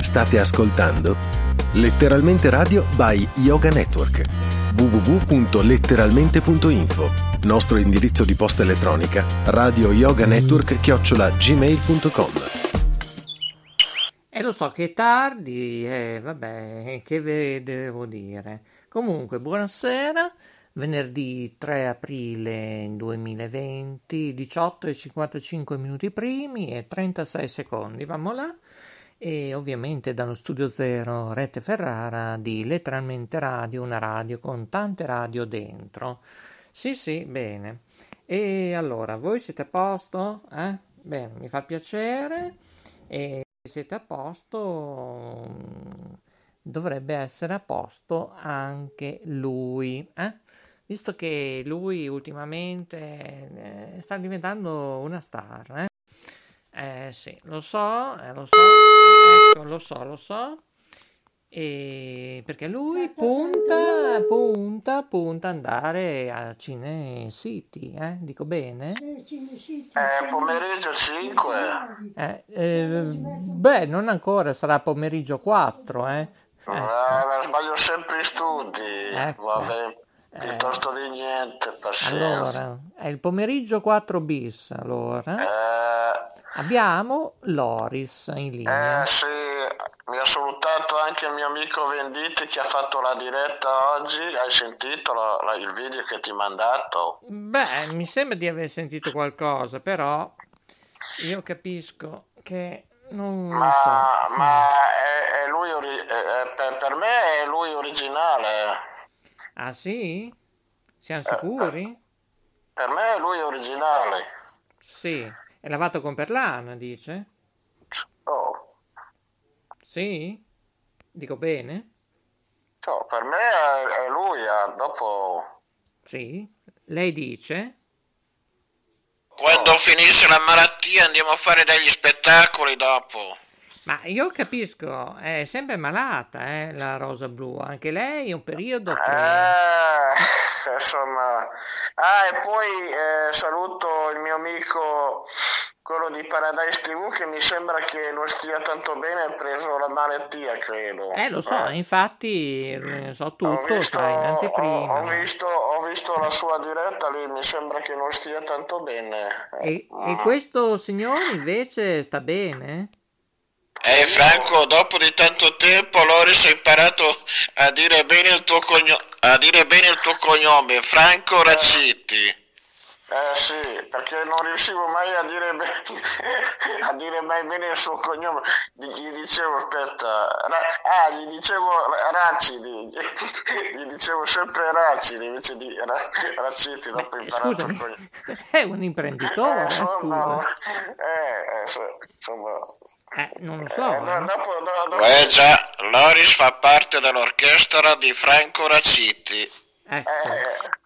State ascoltando Letteralmente Radio by Yoga Network www.letteralmente.info Nostro indirizzo di posta elettronica radio yoga network chiocciola gmail.com E lo so che è tardi, e vabbè, che ve devo dire. Comunque, buonasera, venerdì 3 aprile 2020, 18 e 55 minuti primi e 36 secondi, vamo là. E ovviamente dallo studio zero Rete Ferrara di Letteralmente Radio, una radio con tante radio dentro. Sì, sì, bene. E allora, voi siete a posto? Eh? Bene, mi fa piacere. E siete a posto, mm, dovrebbe essere a posto anche lui. Eh? Visto che lui ultimamente eh, sta diventando una star. Eh? Eh sì, lo so, eh, lo so, ecco, lo so, lo so. E perché lui punta, punta, punta andare a Cine City, eh? Dico bene? Eh, pomeriggio 5. Eh, eh, beh, non ancora, sarà pomeriggio 4, eh? Eh, ma sbaglio sempre i studi. Ecco. Vabbè, piuttosto di niente, pazienza. Allora, è il pomeriggio 4 bis, allora. Eh, Abbiamo Loris in linea. eh, sì, mi ha salutato anche il mio amico Venditti che ha fatto la diretta oggi. Hai sentito la- la- il video che ti ho mandato? Beh, mi sembra di aver sentito qualcosa, però io capisco che non lo Ma, so. ma è, è lui è- per, per me è lui originale. Ah sì? Siamo sicuri? Per me è lui originale. Sì. È lavato con perlana, dice? Oh, Sì? Dico bene? oh, per me è, è lui. ah, Dopo. Sì? Lei dice? Quando finisce la malattia andiamo a fare degli spettacoli dopo. Ma io capisco, è sempre malata, eh, la Rosa Blu. Anche lei un periodo che... Eh, insomma. Ah, e poi eh, saluto il mio amico, quello di Paradise TV, che mi sembra che non stia tanto bene, ha preso la malattia, credo. Eh, lo so, infatti eh, so Ho tutto, visto, sai, in ho, anteprima. ho visto, ho visto la sua diretta lì, mi sembra che non stia tanto bene. E, e Mm. questo signore invece sta bene? Ehi Franco, dopo di tanto tempo Loris ha imparato a dire bene il tuo cognome, bene il tuo cognome, Franco Raccitti. Eh sì, perché non riuscivo mai a dire bene, a dire mai bene il suo cognome. Gli dicevo, aspetta, Ra- ah, gli dicevo Raccidi, gli dicevo sempre Raccidi invece di Ra- Raccitti, dopo ho imparato il Scusami, cognome. è un imprenditore, Eh, eh, insomma, scusa. eh, eh, so- insomma, Eh, non lo eh, so, eh. dopo, do- dopo- Eh già, Loris fa parte dell'orchestra di Franco Raccitti. Ecco.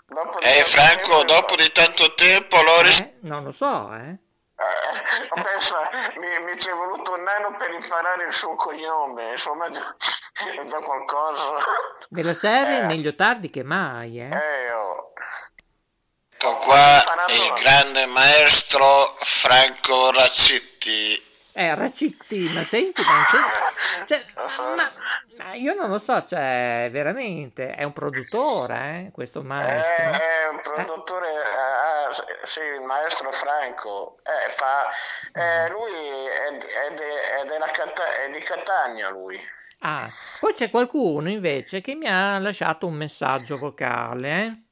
Eh, dopo di Franco, dopo di tanto tempo Loris... Eh, non lo so, eh. Eh, pensa, mi, mi ci è voluto un anno per imparare il suo cognome, insomma, già- è già qualcosa. Della serie Eh. meglio tardi che mai, eh. Eh, oh. Ecco qua il grande maestro Franco Raccitti. Eh, Racitti, ma senti, ma, c'è- cioè, ma, ma io non lo so, cioè, veramente, è un produttore, eh, questo maestro. Eh, è un produttore, eh, ah, sì, il maestro Franco, eh, fa, eh, lui è, è de- è della è di Catania, lui. Ah, poi c'è qualcuno invece che mi ha lasciato un messaggio vocale, eh.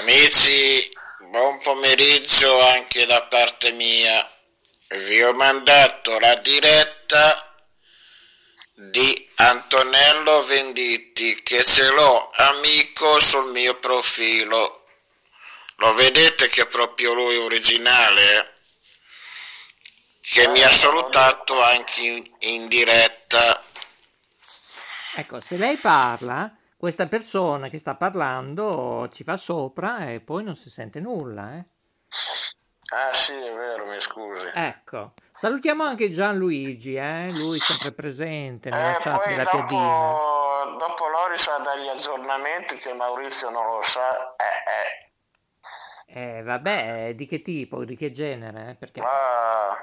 Amici, buon pomeriggio anche da parte mia. Vi ho mandato la diretta di Antonello Venditti che ce l'ho amico sul mio profilo. Lo vedete che è proprio lui originale? eh? Che mi ha salutato anche in, in diretta. Ecco, se lei parla, questa persona che sta parlando ci fa sopra e poi non si sente nulla, eh. Ah sì, è vero, mi scusi. Ecco, salutiamo anche Gianluigi, eh? Lui sempre presente nella Eh, chat della piadina. dopo, dopo Loris ha degli aggiornamenti che Maurizio non lo sa. Eh, eh. Eh, vabbè, di che tipo, di che genere? eh? Perché Ma...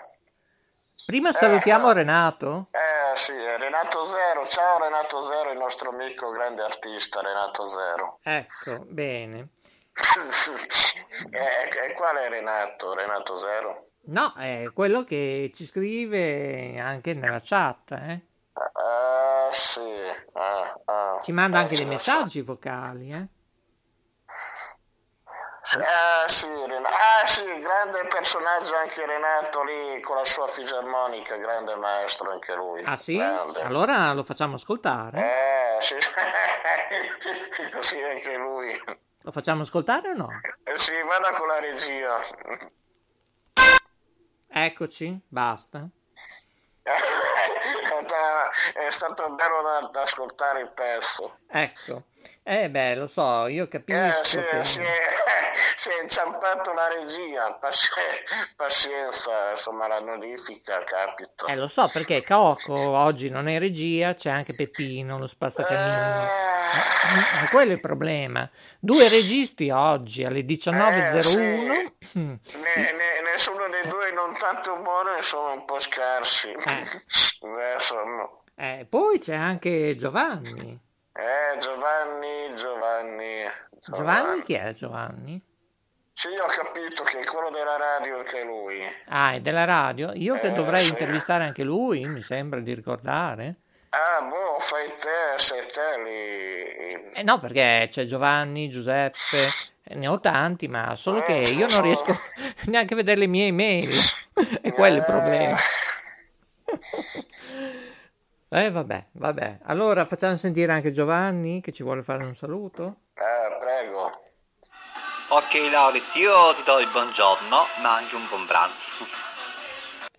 prima salutiamo Renato. Eh sì, eh, Eh, Renato Zero, ciao Renato Zero, il nostro amico grande artista Renato Zero. Ecco, bene. E, e qual è Renato? Renato Zero? No, è quello che ci scrive anche nella chat, eh? Ah, sì. Ah, ah. Ci manda Eh, anche dei lo so. messaggi vocali, eh? Ah sì, Ren- ah, sì, grande personaggio anche Renato lì con la sua fisarmonica, grande maestro anche lui. Ah sì? Grande. Allora lo facciamo ascoltare? Eh, sì. sì, anche lui. Lo facciamo ascoltare o no? Eh, Sì, vada con la regia. Eccoci, basta. È stato bello da, da ascoltare il pezzo. Ecco. Eh beh, lo so, io Eh, capisco si, che... è, si, è, si è inciampato la regia, Pazi- pazienza, insomma la notifica capita. Eh, lo so perché Coco oggi non è in regia, c'è anche Peppino, lo spazzacamino. Eh, Ma quello è il problema. Due registi oggi alle 19.01. ne- ne- nessuno tanto buono e sono un po' scarsi. Eh, insomma. Eh, poi c'è anche Giovanni. Eh, Giovanni, Giovanni, Giovanni chi è Giovanni? Sì, ho capito che è quello della radio che è lui. Ah, è della radio? Io che Eh, dovrei sì. intervistare anche lui, mi sembra di ricordare. Ah, boh, fai te, sei te lì. Eh no, perché c'è Giovanni, Giuseppe, eh, ne ho tanti, ma solo che Eh, io non riesco neanche a vedere le mie email. E quello è il problema. Eh vabbè, vabbè. Allora facciamo sentire anche Giovanni che ci vuole fare un saluto. Eh, prego. Ok Lauris, io ti do il buongiorno, ma anche un buon pranzo.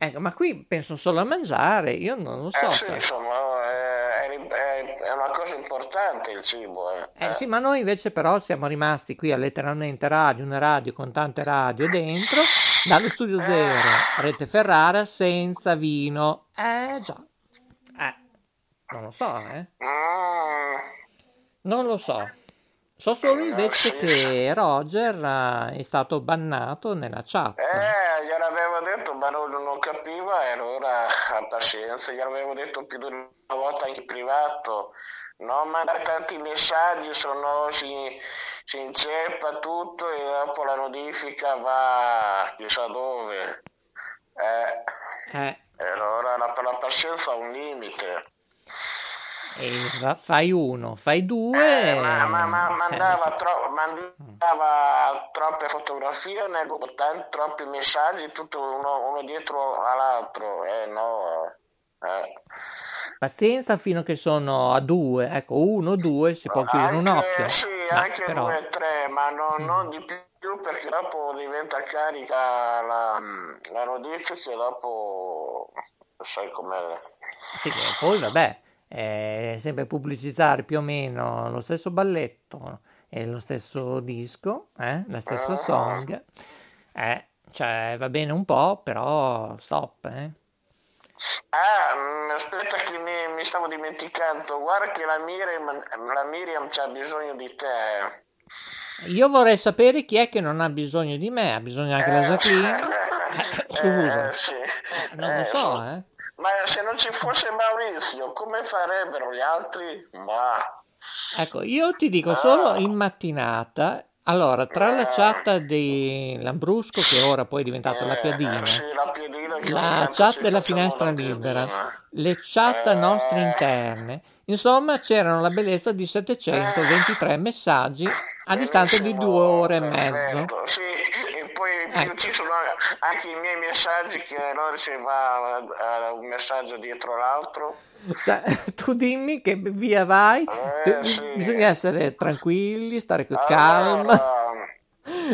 Ecco, ma qui penso solo a mangiare, io non lo so. Eh sì, sai. insomma, è, è- è una cosa importante il cibo. Eh. Eh sì, ma noi invece però siamo rimasti qui a letteralmente radio, una radio con tante radio dentro, dallo studio zero, Rete Ferrara, senza vino. Eh già, eh, non lo so, eh, non lo so. So solo invece che Roger eh, è stato bannato nella chat. eh, gliel'avevo detto, ma non, non capiva e allora ha pazienza. Gliel'avevo detto più di una volta in privato. Non mandare tanti messaggi, se no si, si inceppa tutto e dopo la notifica va chissà dove. Eh, Eh, e allora la, la pazienza ha un limite. e va- fai uno, fai due. Eh, ma, ma- ma- eh, mandava, tro- mandava troppe fotografie tanti, troppi messaggi, tutto uno, uno dietro all'altro. Eh no. Eh. Pazienza fino a che sono a due, ecco, uno, due, si può chiudere un Anche- occhio. Sì, No, anche però- due, tre, ma no- Mm. non di più perché dopo diventa carica la, la notifica e dopo sai com'è. Sì, poi vabbè, è sempre pubblicizzare più o meno lo stesso balletto e lo stesso disco, eh, la stessa Ah. song. Eh, cioè, va bene un po', però stop, eh. Ah, mm, aspetta che mi, mi stavo dimenticando, guarda che la Miriam, la Miriam c'ha bisogno di te. Io vorrei sapere chi è che non ha bisogno di me, ha bisogno anche la Eh, Jacqueline? eh, Scusa, sì. non lo Eh, so, sì. eh. Ma se non ci fosse Maurizio, come farebbero gli altri? Ma... Ecco, io ti dico solo in mattinata. Allora, tra la chat di Lambrusco, che ora poi è diventata la Eh, piadina, sì, la piadina la chat della finestra libera, le chat Eh. nostre interne, insomma, c'erano la bellezza di 723 messaggi a distanza di due ore e mezzo. Sì, e Ecco. ci sono anche i miei messaggi che allora si va eh, un messaggio dietro l'altro. Tu dimmi che via vai, Eh, bi- sì. bisogna essere tranquilli, stare con calma.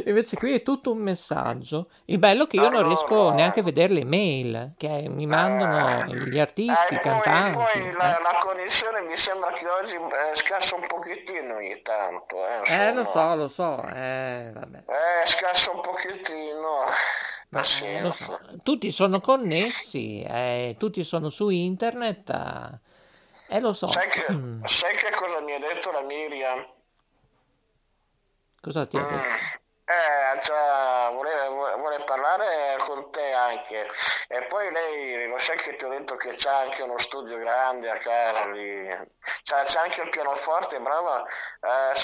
Invece qui è tutto un messaggio. Il bello è che io non riesco neanche a vedere le mail che mi mandano gli artisti, eh, i poi, cantanti. poi la, eh. la connessione mi sembra che oggi eh, scassa un pochettino ogni tanto. Eh, Eh, lo so, lo so, eh, vabbè. Eh, scassa un pochettino. Ma, eh, so. Tutti sono connessi, eh, tutti sono su internet, eh, e lo so. Sai che, Mm, sai che cosa mi ha detto la Miriam? cosa ti ha detto? Mm. Eh, cioè, vuole, vuole, parlare con te anche. E poi lei, lo sai che ti ho detto che c'ha anche uno studio grande a lì. C'ha, c'ha anche il pianoforte, brava. Eh,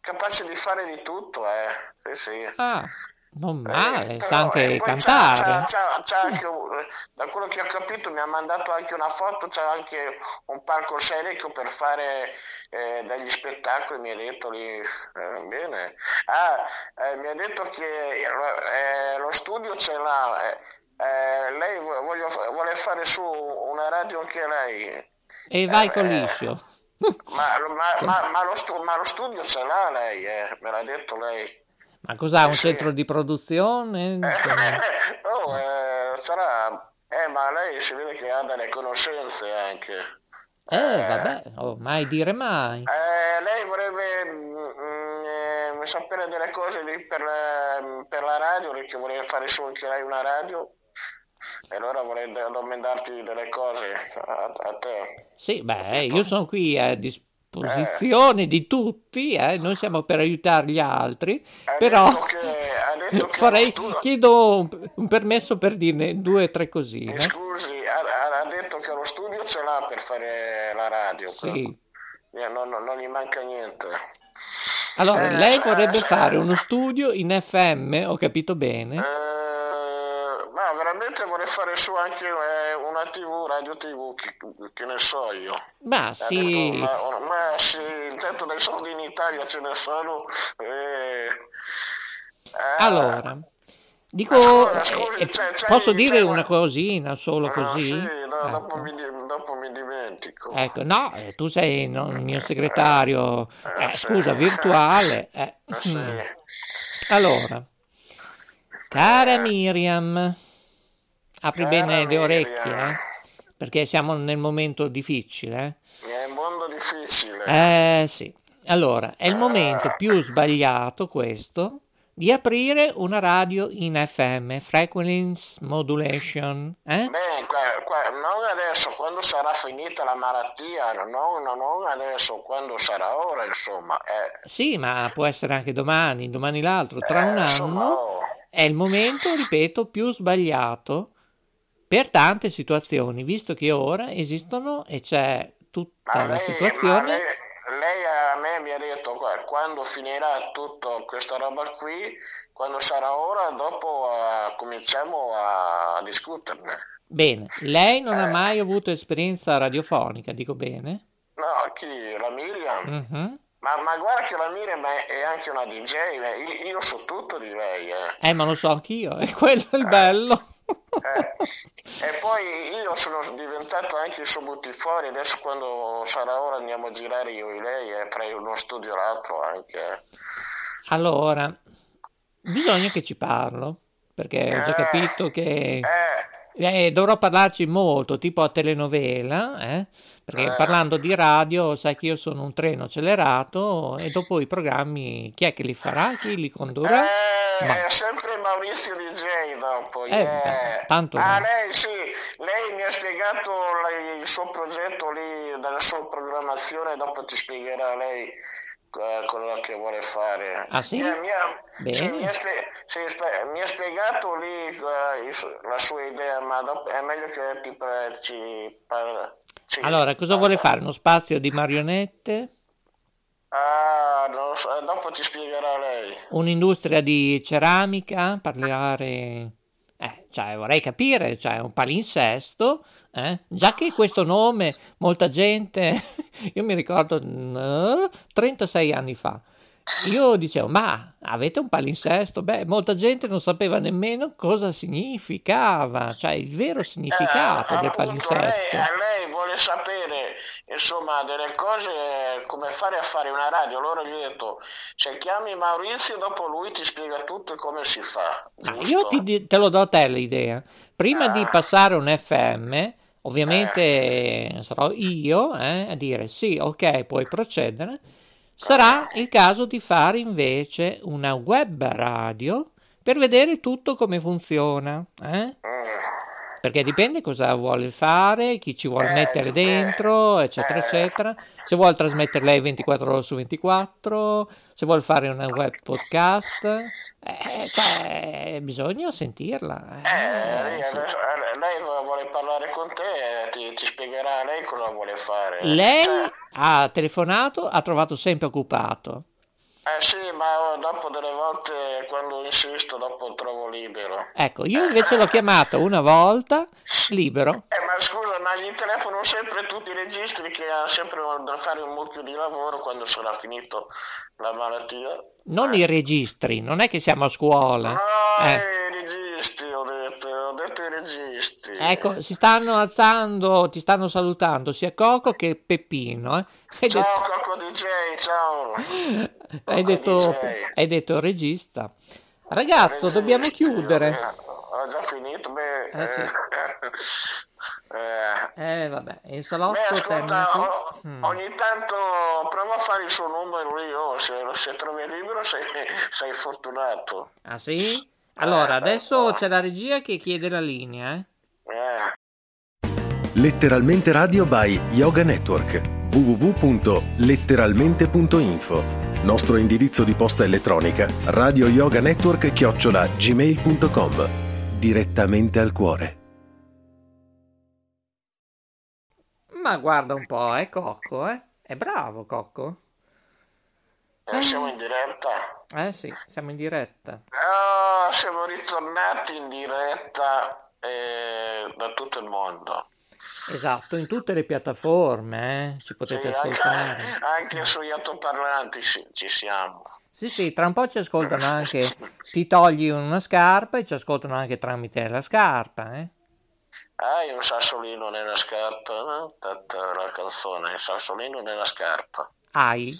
capace di fare di tutto, eh. Sì, sì. Ah. Non eh, male, eh, sa anche cantare. C'ha, c'ha, c'ha anche, da quello che ho capito mi ha mandato anche una foto, c'è anche un palco serico per fare eh, degli spettacoli, mi ha detto lì, eh, bene. Ah, eh, mi ha detto che eh, lo studio ce l'ha, lei voglio, vuole fare su una radio anche lei. E vai con liscio. Ma, ma, ma, lo, ma lo studio ce l'ha lei, me l'ha detto lei. Ma cos'ha un sì. centro di produzione? oh, eh, sarà... Eh, ma lei si vede che ha delle conoscenze anche. Eh, eh vabbè, oh, mai dire mai. Eh, lei vorrebbe mh, mm, eh, sapere delle cose lì per, per, la radio, perché vorrebbe fare su anche lei una radio. E allora vorrei domandarti delle cose a, a te. Sì, beh, io sono qui a disposizione posizione di tutti, eh? noi siamo per aiutare gli altri, hai però che, farei, chiedo un, un, permesso per dirne due o tre cosine. Mi scusi, ha, ha, detto che lo studio ce l'ha per fare la radio, sì. non, non, non, gli manca niente. Allora, eh, lei vorrebbe eh, fare uno studio in FM, ho capito bene? Eh, ma veramente vorrei fare su anche eh, una tv, radio tv, che, che ne so io. Ma sì. Detto, ma, ma sì, intanto dei soldi in Italia ce ne sono. Eh, eh, allora, dico, scusi, eh, c'è, c'è, posso dire una cosina solo ah, così? Sì, no, ecco. dopo, mi, dopo, mi, dimentico. Ecco, no, eh, tu sei il mio segretario, eh, sì. scusa, virtuale. Sì. Allora, cara Miriam. Apri Cara bene le orecchie, eh? perché siamo nel momento difficile. Eh? È un mondo difficile. Eh sì. Allora, è il momento più sbagliato questo di aprire una radio in FM, frequency modulation. Eh? Beh, qua, qua, non adesso, quando sarà finita la malattia, non, non adesso, quando sarà ora, insomma. Eh. Sì, ma può essere anche domani, domani l'altro, tra eh, un anno. Insomma, oh. È il momento, ripeto, più sbagliato per tante situazioni, visto che ora esistono e c'è tutta ma la lei, situazione. Lei, lei, a me mi ha detto quando finirà tutta questa roba qui, quando sarà ora, dopo uh, cominciamo a discuterne. Bene, lei non eh. ha mai avuto esperienza radiofonica, dico bene? No, chi? La Miriam? Mm-hmm. Ma, ma, guarda che la Miriam è anche una DJ, io, io so tutto di lei. Eh, eh ma lo so anch'io, è quello il eh. bello. Eh, e poi io sono diventato anche il suo buttifori, adesso quando sarà ora andiamo a girare io e lei e farei uno studio l'altro anche. Allora, bisogna che ci parlo, perché ho già eh, capito che... Eh, eh, dovrò parlarci molto, tipo a telenovela, eh? perché eh. parlando di radio sai che io sono un treno accelerato e dopo i programmi chi è che li farà, chi li condurrà? Eh, Ma... È sempre Maurizio DJ dopo. Eh, yeah. tanto ah, lei sì, lei mi ha spiegato il suo progetto lì, della sua programmazione, dopo ti spiegherà lei quello che vuole fare. Ah sì? Mi, mi, sì, mi, ha, spie, sì, mi ha spiegato lì uh, la sua idea, ma dopo, è meglio che ti, ci parla. Allora, cosa parla. vuole fare? Uno spazio di marionette? Ah, so, dopo ti spiegherà lei. Un'industria di ceramica, parlare eh, cioè, vorrei capire, cioè, un palinsesto, eh? già che questo nome, molta gente, io mi ricordo uh, 36 anni fa, io dicevo, ma avete un palinsesto? Beh, molta gente non sapeva nemmeno cosa significava, cioè il vero significato eh, del palinsesto. Lei, lei vuole sapere, insomma, delle cose, come fare a fare una radio. Allora gli ho detto, se chiami Maurizio, dopo lui ti spiega tutto come si fa. io ti, te lo do a te l'idea. Prima ah. di passare un FM, ovviamente eh. sarò io eh, a dire sì, ok, puoi procedere Sarà il caso di fare invece una web radio per vedere tutto come funziona. Eh? Perché dipende cosa vuole fare, chi ci vuole Eh, mettere dipende. dentro, eccetera, Eh. eccetera. Se vuole trasmettere lei 24 ore su 24, se vuole fare una web podcast, eh, cioè, bisogna sentirla. Eh, eh, lei, sì. eh, lei vuole parlare con te, eh, ti, ti spiegherà lei cosa vuole fare. Lei Cioè, ha telefonato, ha trovato sempre occupato. Eh sì, ma dopo delle volte quando insisto, dopo trovo libero. Ecco, io invece l'ho chiamato una volta libero. Eh, ma scusa, ma gli telefono sempre tutti i registri che ha sempre da fare un mucchio di lavoro quando sarà finito la malattia? Non i registri, non è che siamo a scuola. No, Eh. i registri, ho detto, ho detto i registri. Ecco, si stanno alzando, ti stanno salutando sia Coco che Peppino. eh. Hai Ciao detto, Coco DJ, ciao. hai detto, DJ. hai detto regista. Ragazzo, dobbiamo Registri, chiudere. eh, Ho già finito, beh. Eh, sì. eh, Eh, vabbè, il Beh, salotto ascolta, termina o-. Mm. ogni tanto prova a fare il suo numero lì, oh, se, se trovi il libro sei, sei fortunato. Ah sì? Allora, Eh, adesso c'è la regia che chiede la linea, eh. Eh. Letteralmente Radio by Yoga Network www.letteralmente.info Nostro indirizzo di posta elettronica radio yoga network chiocciola gmail.com Direttamente al cuore. Ma guarda un po', eh, Cocco, eh. È bravo, Cocco. Eh, siamo in diretta. Eh sì, siamo in diretta. Ah, siamo ritornati in diretta eh, da tutto il mondo. Esatto, in tutte le piattaforme, eh, ci Sì, potete anche, ascoltare. anche sugli altoparlanti sì, ci siamo. Sì, sì, tra un po' ci ascoltano anche, ti togli una scarpa e ci ascoltano anche tramite la scarpa, eh. Hai un sassolino nella scarpa, no? Tutta la canzone, il sassolino nella scarpa. Hai.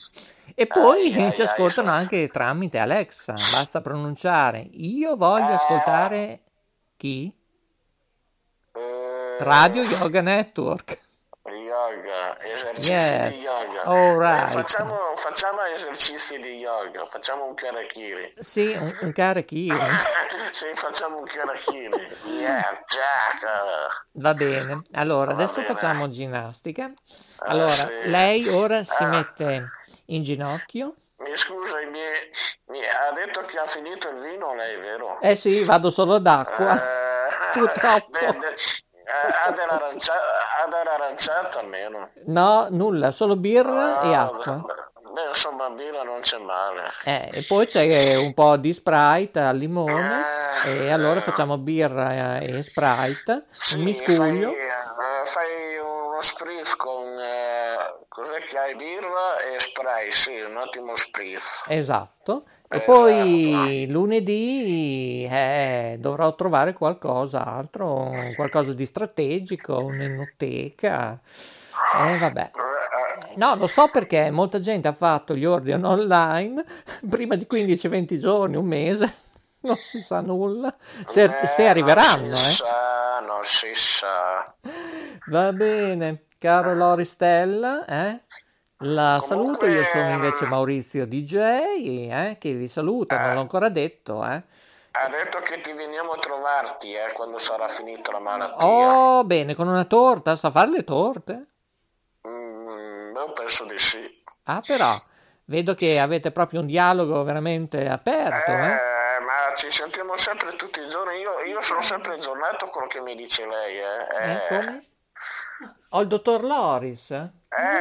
E poi Ai, ai, ci ai, ascoltano sì. anche tramite Alexa, basta pronunciare. Io voglio Eh. ascoltare chi? Eh, Radio Yoga Network. Yoga, esercizi Yes, di yoga. all right. Eh, facciamo, facciamo esercizi di yoga, facciamo un karakiri. Sì, un, un karakiri. sì, facciamo un karakiri. Yeah, Jack. Va bene. Allora, Va adesso bene. facciamo ginnastica. Eh, Allora, sì. lei ora si Eh. mette in ginocchio. Mi scusa, mi, mi ha detto che ha finito il vino lei, vero? Eh sì, vado solo d'acqua. Eh, Purtroppo. beh, de- eh, ha dell'arancia- ha dell'aranciata almeno. No, nulla, solo birra e Ah, acqua. Beh, insomma, birra non c'è male. Eh, e poi c'è un po' di Sprite al limone Eh, e allora eh. facciamo birra e Sprite, Sì, un miscuglio. Fai, fai uno spritz con eh, cos'è che hai birra e spray, sì, un ottimo spritz. Esatto. E Esatto. poi lunedì eh, dovrò trovare qualcos'altro, qualcosa di strategico, un'enoteca. Eh, vabbè. Eh, No, lo so perché molta gente ha fatto gli ordini online prima di 15-20 giorni, un mese, non si sa nulla, se, eh, se arriveranno. Non si Eh. sa, non si sa. Va bene, caro Lori Stella, eh? La saluto, Comunque, io sono invece Maurizio DJ, eh, che vi saluta, non l'ho ancora detto, eh. Ha detto che ti veniamo a trovarti eh, quando sarà finita la malattia. Oh, bene, con una torta, sa fare le torte? Mm, io penso di sì. Ah, però, vedo che avete proprio un dialogo veramente aperto, eh. Eh, ma ci sentiamo sempre tutti i giorni. Io, io sono sempre aggiornato con quello che mi dice lei. Eh, Eh, eh? Ho il dottor Loris. eh,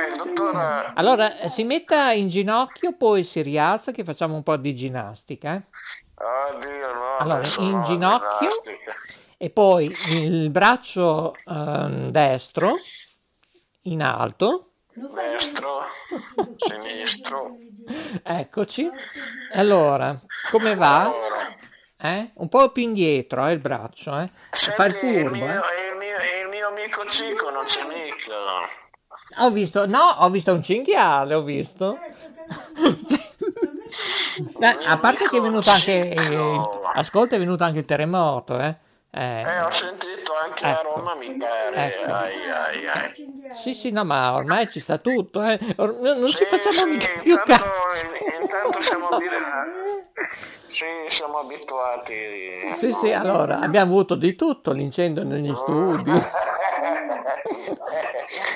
il dottor. Allora, eh, si metta in ginocchio, poi si rialza che facciamo un po' di ginnastica, eh. Oddio, no. Allora, in no, ginocchio. ginnastica. E poi il braccio ehm, destro in alto, Destro, sinistro. eccoci. Allora, come va? Allora, Eh? Un po' più indietro, eh, il braccio, eh. Fa il Senti, furbo, eh. Il, mio, il mio amico Cico non c'è mica. Ho visto, no, ho visto un cinghiale, ho visto. Eh, a parte che è venuto anche, eh, il- ascolta, è venuto anche il terremoto, eh. Eh, Eh, ho sentito anche a Ecco. Roma mi pare. Ecco. Ai, ai, ai. Sì, sì, no, ma ormai ci sta tutto, eh. Or- non non ci Sì, facciamo sì, mica più intanto, caso. intanto siamo abituati. Sì, siamo abituati. Sì, sì, allora, abbiamo avuto di tutto, l'incendio negli studi.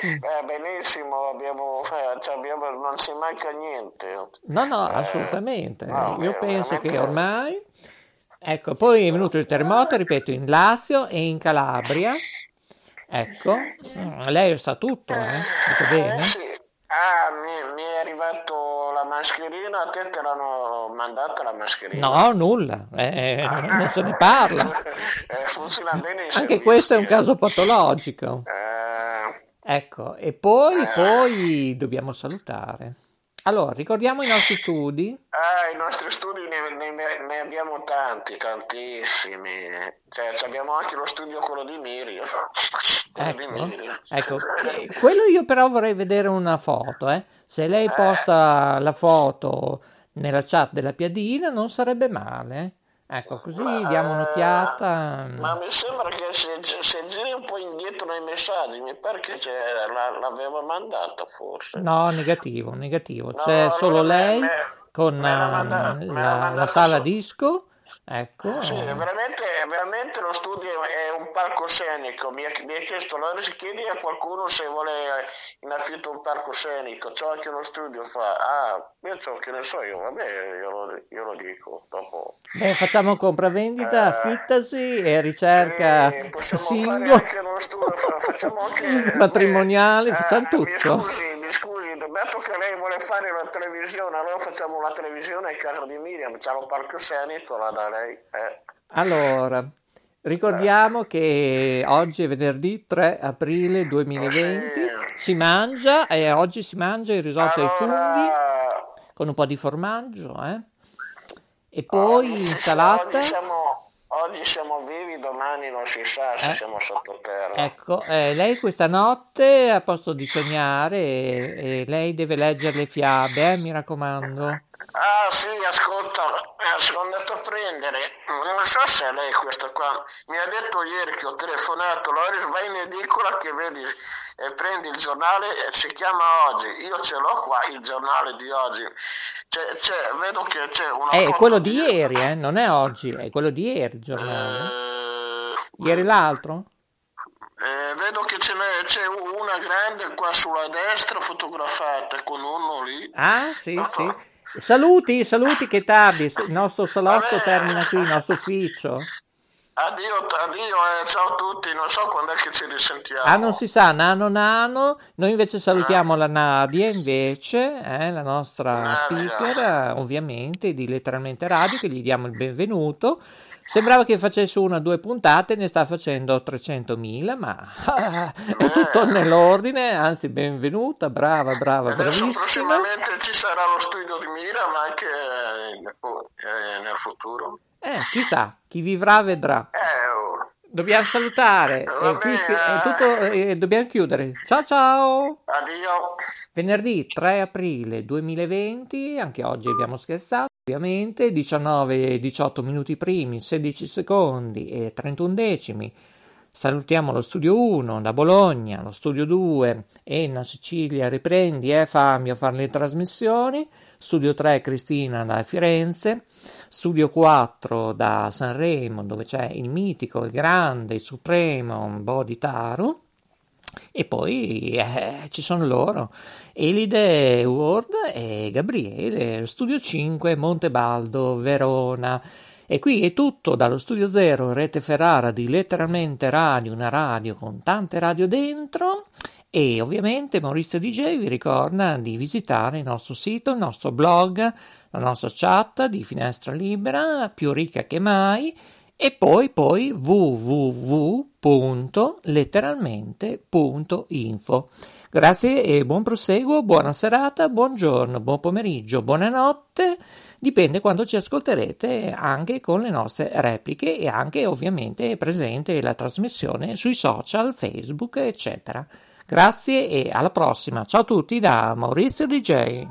Eh, benissimo, abbiamo, eh, cioè abbiamo- non ci manca niente. No, no, Eh, assolutamente. no, Io eh, penso che ormai... Ecco, poi è venuto il terremoto, ripeto, in Lazio e in Calabria. Ecco, lei sa tutto, eh? Dico bene? Eh, sì. Ah, mi, mi è arrivato la mascherina, a te te l'hanno mandata la mascherina? No, nulla, eh, non non se ne parla. Eh, funziona bene Anche questo è un servizi, caso patologico. eh. Ecco, e poi, poi dobbiamo salutare. Allora, ricordiamo i nostri studi. Ah, i nostri studi ne, ne- ne abbiamo tanti, tantissimi. Cioè, abbiamo anche lo studio quello di Mirio. Quello di Ecco, Mirio. ecco, eh, quello io però vorrei vedere una foto, eh. Se lei posta la foto nella chat della piadina non sarebbe male. Ecco, così diamo un'occhiata. Ma mi sembra che se, se giri un po' indietro nei messaggi, mi pare che l'aveva mandata forse. No, negativo, negativo. No, C'è solo me- lei me- con ehm, manda- la la, sala su- disco. Ecco. Sì, veramente, veramente lo studio è un palcoscenico. Mi ha, mi ha chiesto, allora si chiede a qualcuno se vuole in affitto un palcoscenico. C'ho anche uno studio, fa, ah, io so che ne so io, vabbè, io lo, io lo dico dopo. Beh, facciamo compravendita, Eh, affittasi e ricerca Sì, single, anche studio, fa- facciamo anche... matrimoniali, Eh, facciamo Mi tutto. mi scusi, dato che lei vuole fare la televisione, allora facciamo la televisione in casa di Miriam, c'è un palcoscenico là da lei. Eh. Allora, ricordiamo che oggi è venerdì 3 aprile 2020, si mangia e oggi si mangia il risotto ai funghi Allora, con un po' di formaggio, eh? E poi si- insalata. Siamo, oggi siamo vivi, domani non si sa se Eh. siamo sottoterra. Ecco, eh, lei questa notte a posto di sognare e, e lei deve leggere le fiabe, eh, mi raccomando. Ah sì, ascolta, eh, sono andato a prendere, non so se è lei questa qua, mi ha detto ieri che ho telefonato, Loris vai in edicola che vedi e prendi il giornale, eh, si chiama Oggi, io ce l'ho qua il giornale di oggi, C'è- c'è- vedo che c'è una È quello di ieri, eh, non è oggi, è quello di ieri il giornale. Eh, Ieri l'altro? eh, vedo che ce n'è, c'è una grande qua sulla destra fotografata con uno lì. Ah, sì, sì. Saluti, saluti che tardi, il nostro salotto Vabbè. termina qui, il nostro ufficio. Addio, addio, eh, ciao a tutti, non so quando è che ci risentiamo. Ah, non si sa, nano nano, noi invece salutiamo la Nadia invece, eh, la nostra Nadia. speaker, eh, ovviamente, di Letteralmente Radio, che gli diamo il benvenuto. Sembrava che facesse una o due puntate, ne sta facendo 300.000, ma è tutto nell'ordine, anzi benvenuta, brava, brava, Adesso bravissima. prossimamente ci sarà lo studio di Mira, ma anche eh, nel, eh, nel futuro. Eh, chissà, chi vivrà vedrà. Eh, oh, Dobbiamo salutare, eh, qui è tutto, eh, dobbiamo chiudere. Ciao ciao! addio. Venerdì 3 aprile 2020, anche oggi abbiamo scherzato, ovviamente 19 e 18 minuti primi, 16 secondi e 31 decimi. Salutiamo lo studio 1 da Bologna, lo studio 2 Enna Sicilia riprendi eh Fabio a fare le trasmissioni, studio 3 Cristina da Firenze, studio 4 da Sanremo dove c'è il mitico, il grande, il supremo Bodi Taru e poi eh, ci sono loro, Elide Ward e Gabriele, Studio 5, Montebaldo, Verona. E qui è tutto dallo Studio Zero, rete Ferrara di letteralmente radio, una radio con tante radio dentro. E ovviamente Maurizio DJ vi ricorda di visitare il nostro sito, il nostro blog, la nostra chat di Finestra Libera, più ricca che mai, e poi poi www.letteralmente.info. Grazie e buon proseguo, buona serata, buongiorno, buon pomeriggio, buonanotte, dipende quando ci ascolterete anche con le nostre repliche e anche ovviamente presente la trasmissione sui social, Facebook, eccetera. Grazie e alla prossima. Ciao a tutti da Maurizio DJ.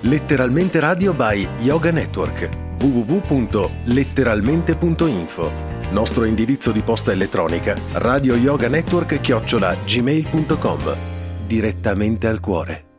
Letteralmente Radio by Yoga Network www.letteralmente.info Nostro indirizzo di posta elettronica radio yoga network chiocciola gmail.com. Direttamente al cuore.